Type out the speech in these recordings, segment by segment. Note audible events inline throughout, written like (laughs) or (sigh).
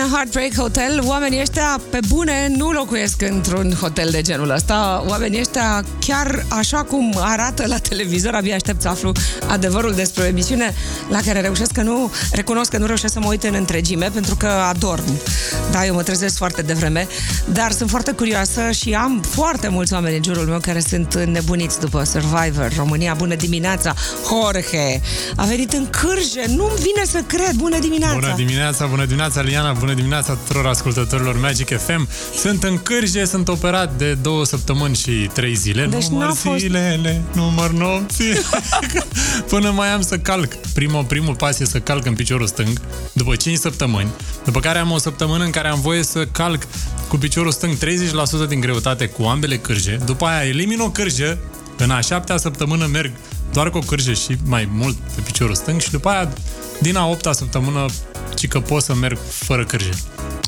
are living in a heartbreak hotel. Oamenii ăștia, pe bune, nu locuiesc într-un hotel de genul ăsta. Oamenii ăștia, chiar așa cum arată la televizor, abia aștept să aflu adevărul despre o emisiune la care reușesc că nu, recunosc că nu reușesc să mă uit în întregime, pentru că adorm. Da, eu mă trezesc foarte devreme, dar sunt foarte curioasă și am foarte mulți oameni în jurul meu care sunt nebuniți după Survivor. România, bună dimineața! Jorge a venit în cârje, nu-mi vine să cred, bună dimineața! Bună dimineața, bună dimineața, Liana, bună dimineața tuturor ascultătorilor Magic FM. Sunt în cârje, sunt operat de două săptămâni și trei zile. Deci număr n-a fost- zilele, număr nopții. (laughs) Până mai am să calc. Primul, primul pas e să calc în piciorul stâng, după 5 săptămâni. După care am o săptămână în care am voie să calc cu piciorul stâng 30% din greutate cu ambele cârje. După aia elimin o cârjă, în a șaptea săptămână merg doar cu o cârjă și mai mult pe piciorul stâng și după aia, din a opta săptămână, ci că pot să merg fără cârje.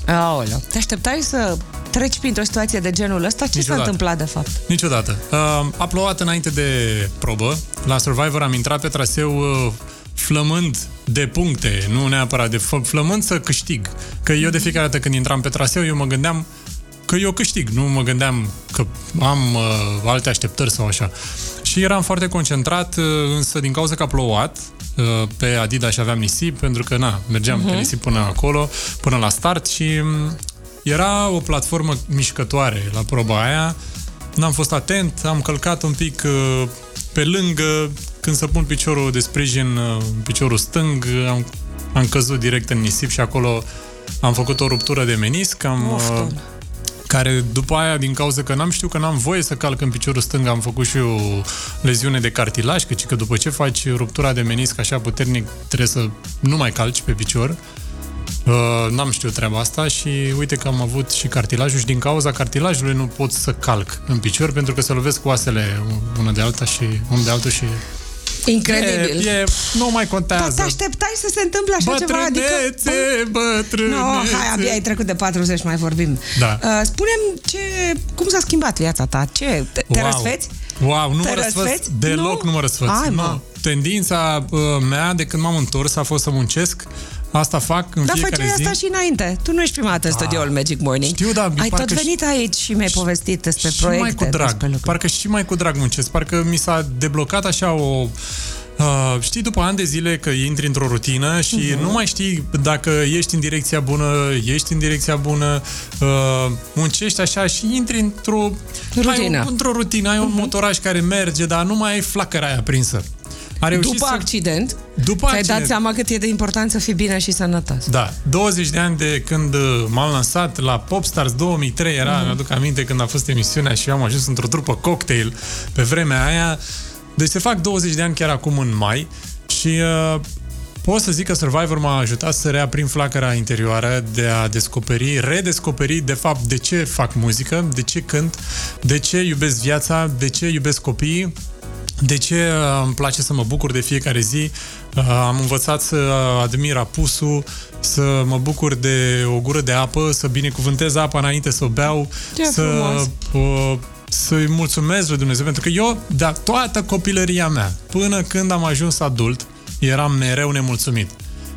Aoleu, te așteptai să treci printr-o situație de genul ăsta? Ce s-a Niciodată. întâmplat, de fapt? Niciodată. Uh, a plouat înainte de probă. La Survivor am intrat pe traseu uh, flămând de puncte, nu neapărat de f- flămând să câștig. Că eu de fiecare dată când intram pe traseu, eu mă gândeam că eu câștig, nu mă gândeam că am uh, alte așteptări sau așa. Și eram foarte concentrat, uh, însă din cauza că a plouat, uh, pe Adidas aveam nisip, pentru că, na, mergeam uh-huh. pe nisip până acolo, până la start și m, era o platformă mișcătoare la proba aia, n-am fost atent, am călcat un pic uh, pe lângă, când să pun piciorul de sprijin, uh, piciorul stâng, uh, am, am căzut direct în nisip și acolo am făcut o ruptură de menisc, am, Of, uh, Doamne. Care după aia, din cauza că n-am știut că n-am voie să calc în piciorul stâng, am făcut și o leziune de cartilaj, căci că după ce faci ruptura de menisc așa puternic, trebuie să nu mai calci pe picior. Uh, n-am știut treaba asta și uite că am avut și cartilajul și din cauza cartilajului nu pot să calc în picior pentru că se lovesc cu oasele una de alta și unul de altul și Incredibil. e, e, nu mai Dar contează. te așteptai să se întâmple așa ceva? Adică... Bătrânețe, bătrânețe. No, hai, abia ai trecut de 40, mai vorbim. Da. Uh, spune-mi ce, cum s-a schimbat viața ta? Ce? Te, te Wow. răsfeți? Wow, nu Te mă răsfăț. răsfeți? Deloc Nu? nu, mă răsfăț. Hai, mă. nu. Tendința uh, mea de când m-am întors a fost să muncesc. Asta fac în Dar fiecare făceai zi. asta și înainte. Tu nu ești prima dată în studioul Magic Morning. știu, dar Ai parcă tot și- venit aici și mi-ai povestit despre și proiecte. mai cu drag. despre lucruri. Parcă și mai cu drag muncesc. Parcă mi s-a deblocat așa o... Uh, știi, după ani de zile că intri într-o rutină și Mhm. uh-huh. nu mai știi dacă ești în direcția bună, ești în direcția bună, uh, muncești așa și intri într-o Rutină. Ai o, într-o rutină, ai un Mhm. motoraj care merge, dar nu mai ai flacăra aia prinsă. A reușit După să... accident, După ți-ai accident. dat seama cât e de important să fii bine și sănătos. Da, 20 de ani de când uh, m-am lansat la Popstars 2003 era, mm. mi-aduc aminte când a fost emisiunea și eu am ajuns într-o trupă cocktail pe vremea aia. Deci se fac 20 de ani chiar acum în mai și uh, pot să zic că Survivor m-a ajutat să reaprind flacăra interioară de a descoperi, redescoperi de fapt de ce fac muzică, de ce cânt, de ce iubesc viața, de ce iubesc copiii de ce uh, îmi place să mă bucur de fiecare zi? Uh, Am învățat să admir apusul, să mă bucur de o gură de apă, să binecuvântez apa înainte să o beau, Ce să frumos! uh, să-i mulțumesc lui Dumnezeu, pentru că eu, de toată copilăria mea, până când am ajuns adult, eram mereu nemulțumit.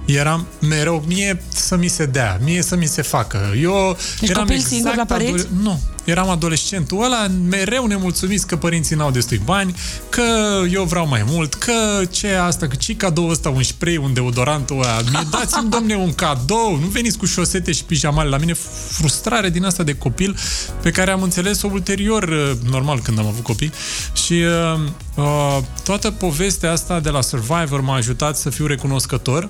Eram mereu, mie să mi se dea, mie să mi se facă. Eu Ești eram copil singur la părinți? adole- nu, eram adolescentul ăla, mereu nemulțumiți că părinții n-au destui bani, că eu vreau mai mult, că ce asta, că ce cadou ăsta, un spray, un deodorant ăla, mi (laughs) dați-mi, domne, un cadou, nu veniți cu șosete și pijamale. La mine, frustrare din asta de copil, pe care am înțeles-o ulterior, uh, normal, când am avut copii, și uh, uh, toată povestea asta de la Survivor m-a ajutat să fiu recunoscător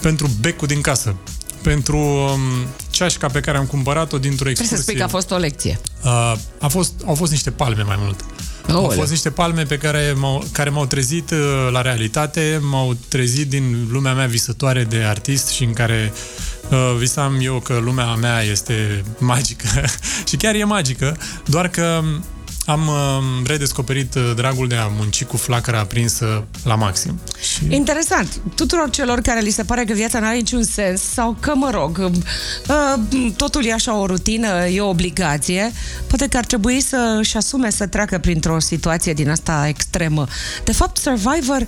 pentru becul din casă, pentru um, ceașca pe care am cumpărat-o dintr-o Trebuie să excursie. spui că a fost o lecție. Uh, a fost, au fost niște palme mai mult. Au Aoleu. fost niște palme pe care m-au, care m-au trezit uh, la realitate, m-au trezit din lumea mea visătoare de artist și în care uh, visam eu că lumea mea este magică (laughs) și chiar e magică, doar că am uh, redescoperit uh, dragul de a munci cu flacăra aprinsă la maxim. Și Interesant. Tuturor celor care li se pare că viața nu are niciun sens sau că, mă rog, uh, totul e așa o rutină, e o obligație, poate că ar trebui să-și asume să treacă printr-o situație din asta extremă. De fapt, Survivor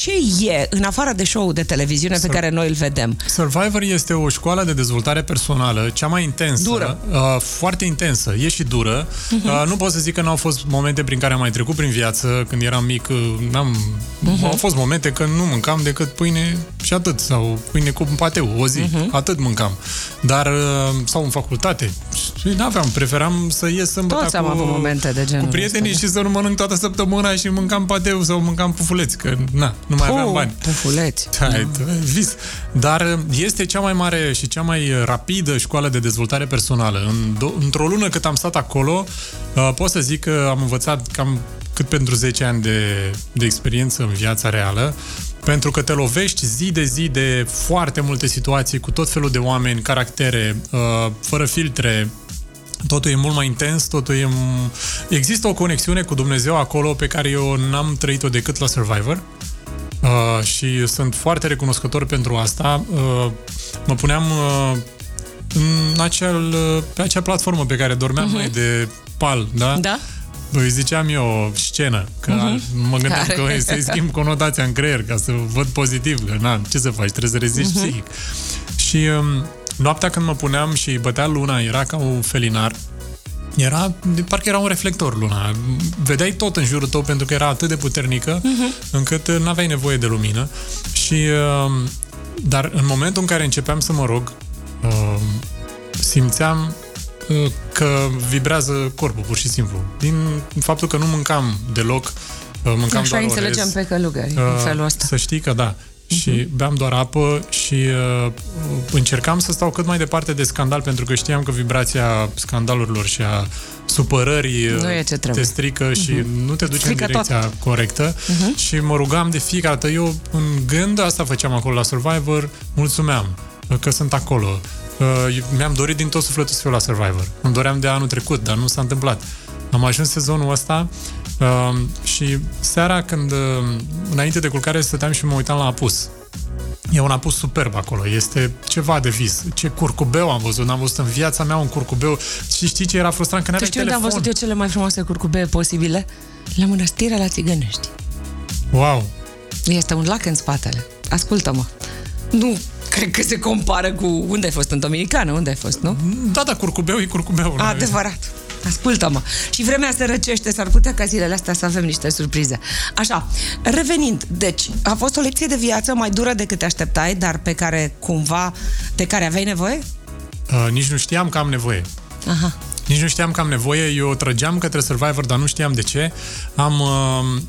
ce e, în afară de show de televiziune pe care noi îl vedem? Survivor este o școală de dezvoltare personală, cea mai intensă. Dură. Uh, foarte intensă. E și dură. Uh-huh. Uh, nu pot să zic că nu au fost momente prin care am mai trecut prin viață. Când eram mic, uh, n-am... Uh-huh. Au fost momente când nu mâncam decât pâine și atât. Sau pâine cu pateu, o zi. Uh-huh. Atât mâncam. Dar, uh, sau în facultate. Și n-aveam, preferam să ies sâmbătă Toți am cu, avut momente de genul cu prietenii ăsta, și să nu mănânc toată săptămâna și mâncam pateu sau mâncam pufuleți, că na, nu mai aveam Puh, bani. Pufuleți. (laughs) Hai, vis. Dar este cea mai mare și cea mai rapidă școală de dezvoltare personală. În do- într-o lună cât am stat acolo, uh, pot să zic că am învățat cam cât pentru 10 ani de, de experiență în viața reală, pentru că te lovești zi de zi de foarte multe situații, cu tot felul de oameni, caractere, uh, fără filtre, totul e mult mai intens, totul e... Există o conexiune cu Dumnezeu acolo pe care eu n-am trăit-o decât la Survivor. Uh, și sunt foarte recunoscător pentru asta. Uh, mă puneam uh, în acel, uh, pe acea platformă pe care dormeam uh-huh. noi de pal, da? Da? Îi ziceam eu scenă, că uh-huh. mă gândeam Care? că să-i schimb conotația în creier ca să văd pozitiv, că na, ce să faci, trebuie să reziști uh-huh. psihic. Și um, noaptea când mă puneam și bătea luna, era ca un felinar, era, de parcă era un reflector luna. Vedeai tot în jurul tău pentru că era atât de puternică uh-huh. încât nu aveai nevoie de lumină. Și, uh, dar în momentul în care începeam să mă rog, uh, simțeam uh, că vibrează corpul, pur și simplu. Din faptul că nu mâncam deloc, uh, mâncam Așa doar înțelegem orez. pe călugări, în Uh, felul ăsta. Să știi că da. Și beam doar apă și uh, încercam să stau cât mai departe de scandal pentru că știam că vibrația scandalurilor și a supărării uh, Nu e ce trebuie. te strică și nu te duce Strică în direcția corectă și mă rugam de fiecare dată. Eu în gând asta făceam acolo la Survivor, mulțumeam uh, că sunt acolo. Uh, Mi-am dorit din tot sufletul să fiu la Survivor. Îmi doream de anul trecut, dar nu s-a întâmplat. Am ajuns sezonul ăsta uh, și seara când, uh, înainte de culcare, stăteam și mă uitam la apus. E un apus superb acolo, este ceva de vis. Ce curcubeu am văzut, n-am văzut în viața mea un curcubeu. Și știi ce era frustrant? Că Tu n-aveai știi unde am telefon. văzut eu cele mai frumoase curcubee posibile? La mănăstirea la Țigănești. Wow! Este un lac în spatele. Ascultă-mă. Nu cred că se compară cu... Unde ai fost? În Dominicană? Unde ai fost, nu? Da, da, curcubeu e curcubeu. nu? Adevărat. Ascultă-mă. Și vremea se răcește, s-ar putea ca zilele astea să avem niște surprize. Așa, revenind, deci, a fost o lecție de viață mai dură decât te așteptai, dar pe care cumva, de care aveai nevoie? Uh, nici nu știam că am nevoie. Aha. Nici nu știam că am nevoie, eu trăgeam către Survivor, dar nu știam de ce. Am uh,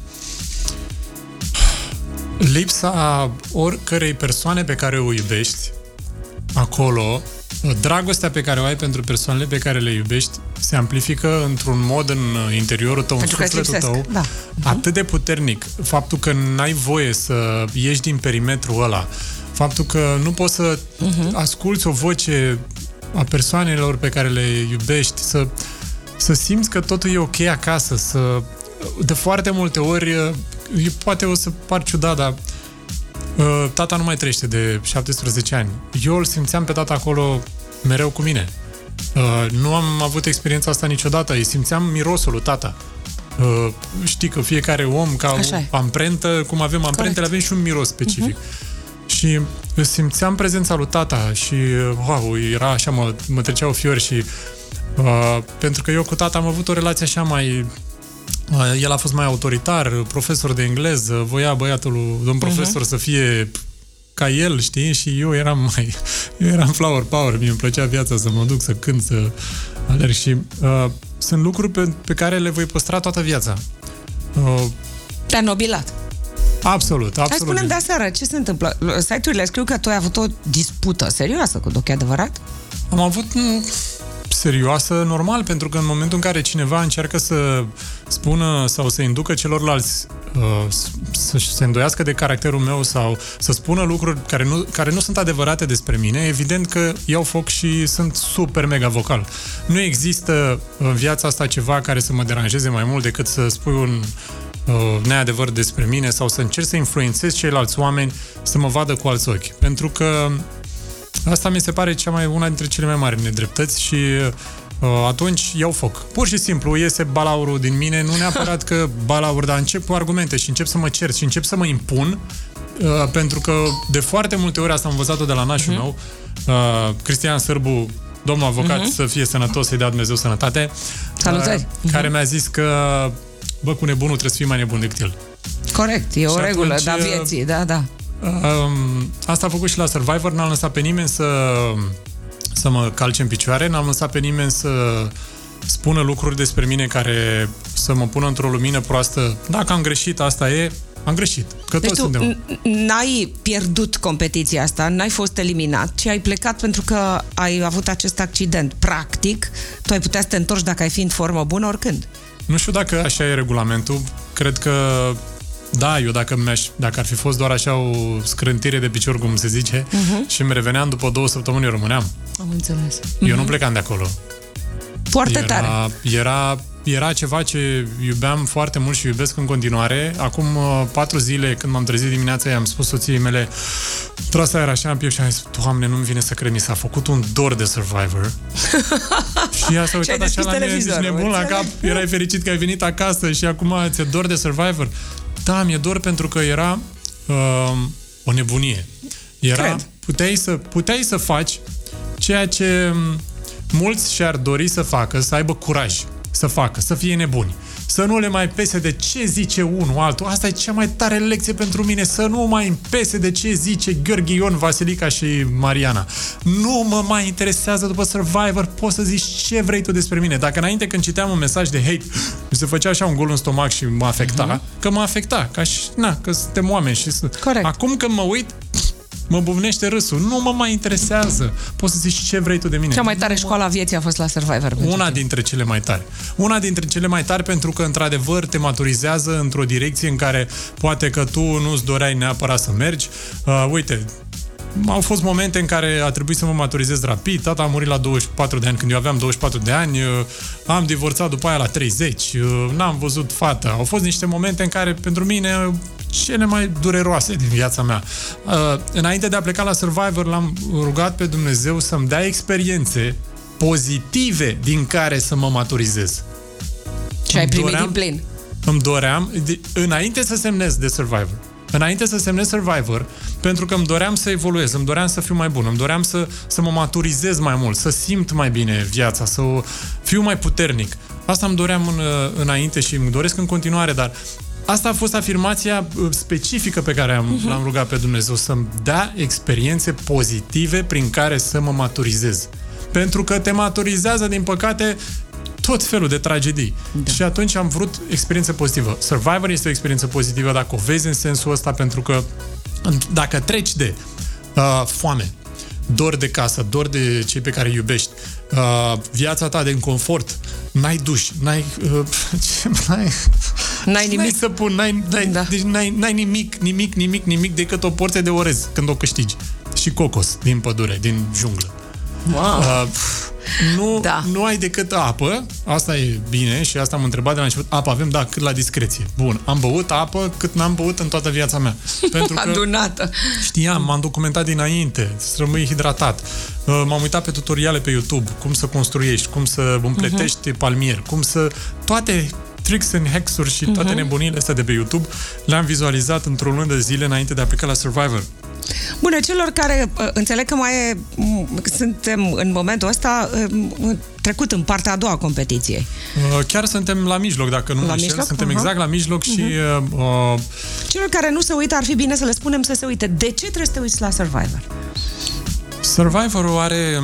lipsa oricărei persoane pe care o iubești acolo, dragostea pe care o ai pentru persoanele pe care le iubești se amplifică într-un mod în interiorul tău, Pentru că în îți sufletul lipsesc, tău, da. atât de puternic. Faptul că n-ai voie să ieși din perimetrul ăla, faptul că nu poți să uh-huh. asculți o voce a persoanelor pe care le iubești, să, să simți că totul e ok acasă, să de foarte multe ori, e- poate o să par ciudat, dar uh, tata nu mai trăiește de 17 ani. Eu îl simțeam pe tata acolo mereu cu mine. Uh, nu am avut experiența asta niciodată. Îi simțeam mirosul lui tata. Uh, știi că fiecare om ca Așa e. o amprentă, cum avem amprentele, avem și un miros specific. Și simțeam prezența lui tata și, wow, era așa, mă, mă treceau fiori și uh, pentru că eu cu tata am avut o relație așa mai uh, el a fost mai autoritar, profesor de engleză, voia băiatul, domn profesor, uh-huh. să fie ca el, știi? Și eu eram mai... Eu eram flower power, mie îmi plăcea viața să mă duc, să cânt, să alerg și... Uh, sunt lucruri pe, pe care le voi păstra toată viața. Uh, Te-a nobilat. absolut, Hai absolut. spune de aseară, ce se întâmplă? Site-urile scriu că tu ai avut o dispută serioasă cu Doc, e adevărat? Am avut m, serioasă, normal, pentru că în momentul în care cineva încearcă să spună sau să inducă celorlalți uh, să se îndoiască de caracterul meu sau să spună lucruri care nu, care nu sunt adevărate despre mine, evident că iau foc și sunt super mega vocal. Nu există în viața asta ceva care să mă deranjeze mai mult decât să spui un uh, neadevăr despre mine sau să încerc să influențez ceilalți oameni să mă vadă cu alți ochi. Pentru că Asta mi se pare cea mai una dintre cele mai mari nedreptăți și uh, atunci iau foc. Pur și simplu iese balaurul din mine, nu neapărat că (laughs) balaur, dar încep cu argumente și încep să mă cer și încep să mă impun, uh, pentru că de foarte multe ori asta am învățat-o de la nașul uh-huh. meu, uh, Cristian Sârbu, domnul avocat, uh-huh. să fie sănătos, să-i dea Dumnezeu sănătate, Salutări! Uh, care uh-huh. mi-a zis că, bă, cu nebunul trebuie să fii mai nebun decât el. Corect, e o și regulă, atunci, da, vieții, da, da. Um, asta a făcut și la Survivor, n-am lăsat pe nimeni să, să mă calce în picioare, n-am lăsat pe nimeni să spună lucruri despre mine care să mă pună într-o lumină proastă. Dacă am greșit, asta e, am greșit. Că deci toți tu n-ai pierdut competiția asta, n-ai fost eliminat, ci ai plecat pentru că ai avut acest accident. Practic, tu ai putea să te întorci dacă ai fi în formă bună oricând. Nu știu dacă așa e regulamentul. Cred că da, eu dacă, mi-aș, dacă ar fi fost doar așa o scrântire de picior, cum se zice, uh-huh. și îmi reveneam după două săptămâni, eu rămâneam. Am înțeles. Uh-huh. Eu nu mhm. plecam de acolo. Foarte era, tare. Era, era ceva ce iubeam foarte mult și iubesc în continuare. Acum uh, patru zile, când m-am trezit dimineața, i-am spus soției mele, trasa era așa în piept și am zis, Doamne, nu-mi vine să cred, mi s-a făcut un dor de Survivor. (laughs) și ea s-a uitat așa la mine, zici, nebun la cap, erai fericit că ai venit acasă și acum ți-e dor de Survivor. Da, mi-e dor pentru că era uh, o nebunie. Era, Cred. puteai să, puteai să faci ceea ce um, mulți și-ar dori să facă, să aibă curaj să facă, să fie nebuni. Să nu le mai pese de ce zice unul altul. Asta e cea mai tare lecție pentru mine, să nu mai pese de ce zice Gheorghe Ion, Vasilica și Mariana. Nu mă mai interesează după Survivor, poți să zici ce vrei tu despre mine. Dacă înainte când citeam un mesaj de hate, mi se făcea așa un gol în stomac și mă afecta, uh-huh. că mă afecta, ca și, na, că suntem oameni și... Corect. Acum când mă uit, mă buvnește râsul. Nu mă mai interesează. Poți să zici ce vrei tu de mine. Cea mai tare școală a vieții a fost la Survivor. Una dintre cele mai tare. Una dintre cele mai tare pentru că, într-adevăr, te maturizează într-o direcție în care poate că tu nu-ți doreai neapărat să mergi. Uh, uite, au fost momente în care a trebuit să mă maturizez rapid. Tata a murit la 24 de ani, când eu aveam 24 de ani. Uh, am divorțat după aia la 30. Uh, n-am văzut fata. Au fost niște momente în care, pentru mine, cele mai dureroase din viața mea. Uh, înainte de a pleca la Survivor, l-am rugat pe Dumnezeu să-mi dea experiențe pozitive din care să mă maturizez. Și ai primit doream, din plin. Îmi doream, de, înainte să semnez de Survivor, înainte să semnez Survivor, pentru că îmi doream să evoluez, îmi doream să fiu mai bun, îmi doream să, să mă maturizez mai mult, să simt mai bine viața, să fiu mai puternic. Asta îmi doream în, înainte și îmi doresc în continuare, dar Asta a fost afirmația uh, specifică pe care am, uh-huh. l-am rugat pe Dumnezeu, să-mi dea experiențe pozitive prin care să mă maturizez. Pentru că te maturizează, din păcate, tot felul de tragedii. Da. Și atunci am vrut experiență pozitivă. Survivor este o experiență pozitivă dacă o vezi în sensul ăsta, pentru că dacă treci de uh, foame, dor de casă, dor de cei pe care îi iubești, uh, viața ta de inconfort, n-ai duș, n-ai... Uh, (laughs) ce, n-ai N-ai nimic. N-ai să pun, n-ai, n-ai, da. deci n-ai, n-ai nimic, nimic, nimic, nimic decât o porție de orez când o câștigi. Și cocos din pădure, din junglă. Wow. Uh, nu, da. nu ai decât apă, asta e bine și asta am întrebat de la început. Apă avem, da, cât la discreție. Bun, am băut apă cât n-am băut în toată viața mea. (laughs) Pentru că Adunată. Știam, m-am documentat dinainte, să rămâi hidratat. Uh, m-am uitat pe tutoriale pe YouTube, cum să construiești, cum să împletești uh-huh. palmier, cum să... Toate tricks and hacks-uri și toate uh-huh. nebunile astea de pe YouTube le-am vizualizat într-o lună de zile înainte de a pleca la Survivor. Bună, celor care uh, înțeleg că mai e, suntem în momentul ăsta uh, trecut în partea a doua a competiției. Uh, chiar suntem la mijloc, dacă nu la mijloc? Suntem uh-huh. exact la mijloc și... Uh-huh. Uh, celor care nu se uită, ar fi bine să le spunem să se uite. De ce trebuie să te uiți la Survivor? Survivor are,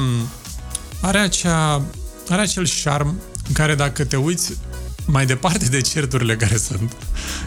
are, acea, are acel charm în care dacă te uiți mai departe de certurile care sunt,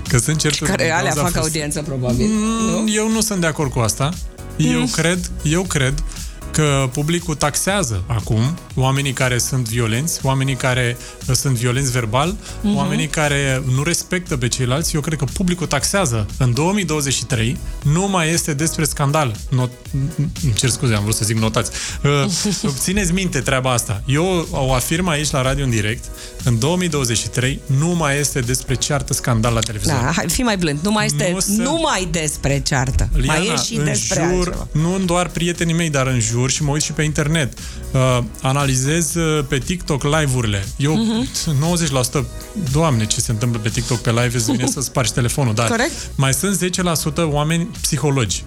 că sunt certuri... Care alea fac fost... audiență, probabil. Mm, nu? Eu nu sunt de acord cu asta. Eu mm. cred, eu cred că publicul taxează acum oamenii care sunt violenți, oamenii care uh, sunt violenți verbal, uh-huh. oamenii care nu respectă pe ceilalți. Eu cred că publicul taxează. În 2023 nu mai este despre scandal. Not... Îmi cer scuze, am vrut să zic notați. Uh, (laughs) țineți minte treaba asta. Eu o afirm aici la radio în direct. În 2023 nu mai este despre ceartă scandal la televizor. Da, hai, fii mai blând. Nu mai este Nu se- numai despre ceartă. Liana, mai e și în despre jur, altceva. nu doar prietenii mei, dar în jur și mă uit și pe internet. Uh, analizez uh, pe TikTok live-urile. Eu, Mhm. 90%, doamne, ce se întâmplă pe TikTok pe live, îți vine să spargi telefonul, dar Corect. mai sunt 10% oameni psihologi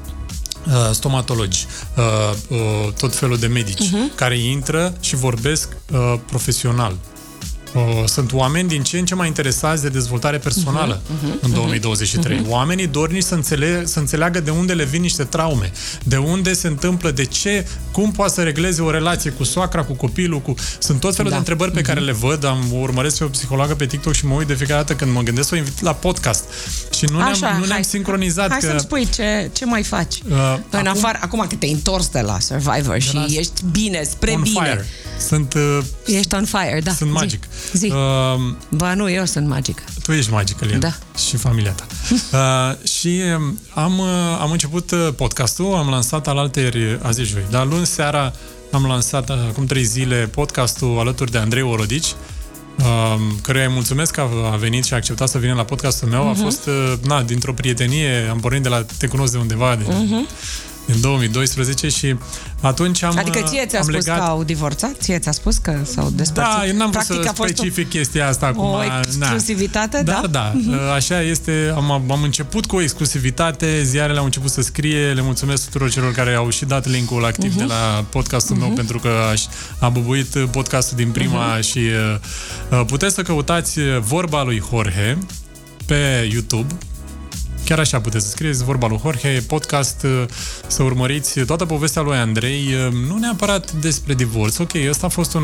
uh, stomatologi, uh, uh, tot felul de medici Mhm. care intră și vorbesc uh, profesional. Uh, Sunt oameni din ce în ce mai interesați de dezvoltare personală Mhm, în 2023. Oamenii dornici să, înțele- să înțeleagă de unde le vin niște traume, de unde se întâmplă, de ce, cum poate să regleze o relație cu soacra, cu copilul, cu... Sunt tot felul Da. de întrebări pe care le văd, am o urmăresc pe o psihologă pe TikTok și mă uit de fiecare dată când mă gândesc să o invit la podcast. Și nu ne-am, nu ne-am hai, sincronizat Hai că... să-mi spui ce, ce mai faci. Uh, în acum- afară, acum că te-ai întors de la Survivor și la- ești bine, spre on bine. fire. Sunt, uh, Ești on fire, da. sunt Zi. magic. Zi. Uh, Ba nu, eu sunt magică. tu ești magică, Liana. Da. Și familia ta. (laughs) uh, și um, am, uh, am început uh, podcastul, am lansat alaltăieri, azi e joi, dar luni seara am lansat, uh, acum trei zile, podcastul alături de Andrei Orodici, um, căruia îi mulțumesc că a a venit și a acceptat să vină la podcastul meu. Mhm. A fost, uh, na, dintr-o prietenie, am pornit de la Te cunosc de undeva, de, din 2012 și atunci am Mhm. Adică ție ți-a am spus legat... că au divorțat? Ție ți-a spus că s-au despărțit? Da, eu n-am vrut Practic să a fost specific chestia asta acum. o na. exclusivitate, Da, da? da, așa este. Am, am început cu o exclusivitate, ziarele au început să scrie, le mulțumesc tuturor celor care au și dat linkul activ Mhm. de la podcastul meu, pentru că aș, a bubuit podcastul din prima Mhm. și uh, puteți să căutați vorba lui Jorge pe YouTube, Chiar așa puteți să scrieți vorba lui Jorge, podcast, uh, să urmăriți toată povestea lui Andrei, uh, nu neapărat despre divorț. Ok, ăsta a fost un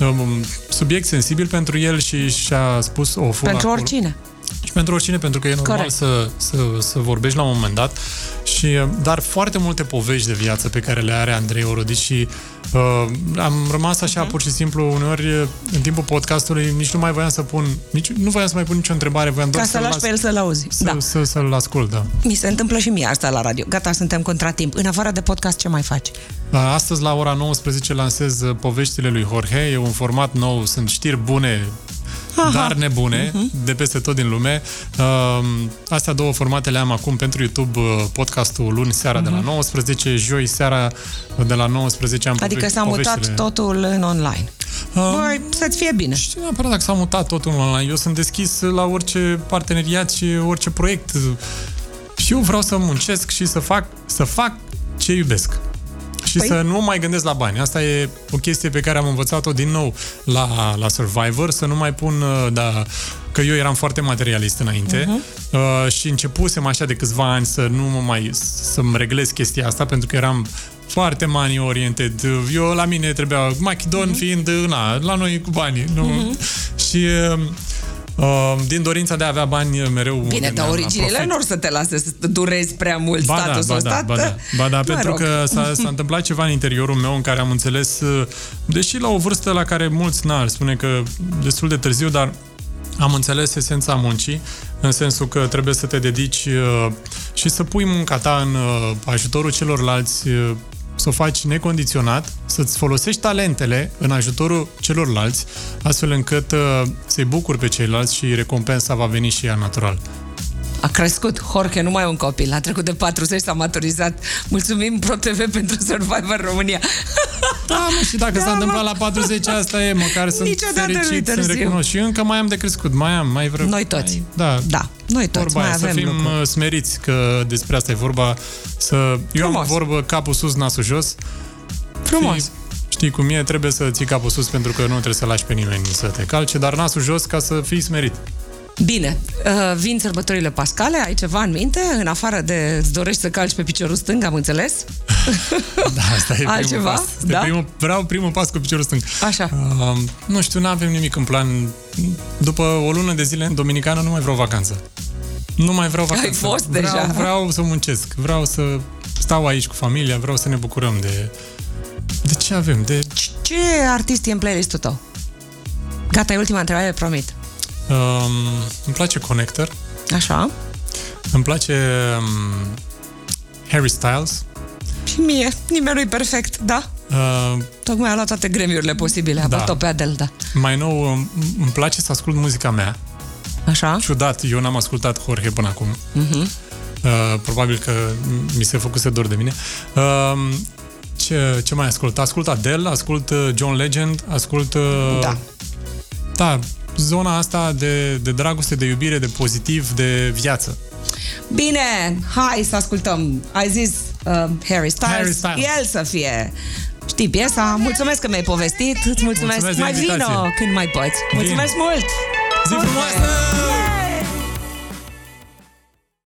um, subiect sensibil pentru el și și-a spus o fură Pentru acolo. oricine. Și pentru oricine, pentru că e normal Corect. să, să, să vorbești la un moment dat. Și, uh, dar foarte multe povești de viață pe care le are Andrei Orodici și uh, am rămas așa pur și simplu uneori uh, în timpul podcastului nici nu mai voiam să pun, nici, nu voiam să mai pun nicio întrebare, voiam doar Ca să să-l lași las, pe el să-l auzi. să, Da. să, să-l ascult, da. Mi se întâmplă și mie asta la radio. Gata, suntem contra timp. În afară de podcast, ce mai faci? Astăzi la ora 19 lansez uh, Poveștile lui Jorge. E un format nou, sunt știri bune, Aha. dar nebune, Mhm. de peste tot din lume. Uh, Astea două formate le am acum pentru YouTube, uh, podcastul luni seara de la 19, joi seara de la 19 am Mhm. Adică pove- s-a mutat poveștile. totul în online. Uh, Băi, să-ți fie bine. știu neapărat dacă s-a mutat totul online. Eu sunt deschis la orice parteneriat și orice proiect. Și eu vreau să muncesc și să fac, să fac ce iubesc. Și Păi- să nu mai gândesc la bani. Asta e o chestie pe care am învățat-o din nou la, la Survivor, să nu mai pun, uh, da, că eu eram foarte materialist înainte uh-huh. uh, și începusem așa de câțiva ani să nu mă mai, să-mi reglez chestia asta, pentru că eram foarte money oriented. Eu la mine trebuia, Machidon uh-huh. fiind, na, la noi cu banii. Nu? Uh-huh. Și uh, uh, din dorința de a avea bani mereu Bine, gândeam dar la originile profit. nu or să te lase să durezi prea mult Ba da, statusul ba da, ăsta. ba da, ba da Mă pentru rog. că s-a, s-a întâmplat ceva în interiorul meu în care am înțeles, uh, deși la o vârstă la care mulți n-ar spune că destul de târziu, dar am înțeles esența muncii, în sensul că trebuie să te dedici uh, și să pui munca ta în uh, ajutorul celorlalți, uh, să o faci necondiționat, să-ți folosești talentele în ajutorul celorlalți, astfel încât uh, să-i bucuri pe ceilalți și recompensa va veni și ea natural. A crescut. Jorge, nu mai e un copil. A trecut de 40, s-a maturizat. Mulțumim ProTV pentru Survivor România. (laughs) Da, mă, și dacă Da, s-a întâmplat mă. la 40, asta e, măcar sunt Niciodată nu-i fericit, sunt târziu. recunosc. Și încă mai am de crescut, mai am, mai vreau. Noi toți. Mai, da, Da, noi toți vorba mai aia, să avem fim lucruri. uh, smeriți, că despre asta e vorba. Să, eu am Frumos. vorbă capul sus, nasul jos. Frumos. Știi, știi cum e, trebuie să ții capul sus pentru că nu trebuie să lași pe nimeni să te calce, dar nasul jos ca să fii smerit. Bine, uh, vin sărbătorile pascale, ai ceva în minte? În afară de îți dorești să calci pe piciorul stâng, am înțeles? (laughs) Da, asta e primul Altceva? pas. Este Da? primul, vreau primul pas cu piciorul stâng. Așa. Uh, nu știu, nu avem nimic în plan. După o lună de zile în Dominicană nu mai vreau vacanță. Nu mai vreau vacanță. fost vreau, deja. Vreau să muncesc. Vreau să stau aici cu familia. Vreau să ne bucurăm de... De ce avem? De... Ce artist e în playlistul tău? Gata, e ultima întrebare, promit. Um, îmi place Connector. Așa. Îmi place um, Harry Styles. Și mie, nimeni nu-i perfect, da? Uh, Tocmai a luat toate gremiurile posibile. A Da. bătut pe Adele, da. mai nou, îmi- îmi place să ascult muzica mea. Așa? Ciudat, eu n-am ascultat Jorge până acum. Uh, probabil că mi se făcuse dor de mine. Uh, ce, ce mai ascult? Ascult Adele, ascult uh, John Legend, ascult... Uh, Da. Da, zona asta de, de dragoste, de iubire, de pozitiv, de viață. Bine, hai să ascultăm. Ai zis uh, Harry Styles. Harry Styles. El să fie. Știi piesa? Mulțumesc că mi-ai povestit. Îți mulțumesc. Mulțumesc de mai invitație. vino când mai poți. Mulțumesc mult! Zi frumoasă! Yay!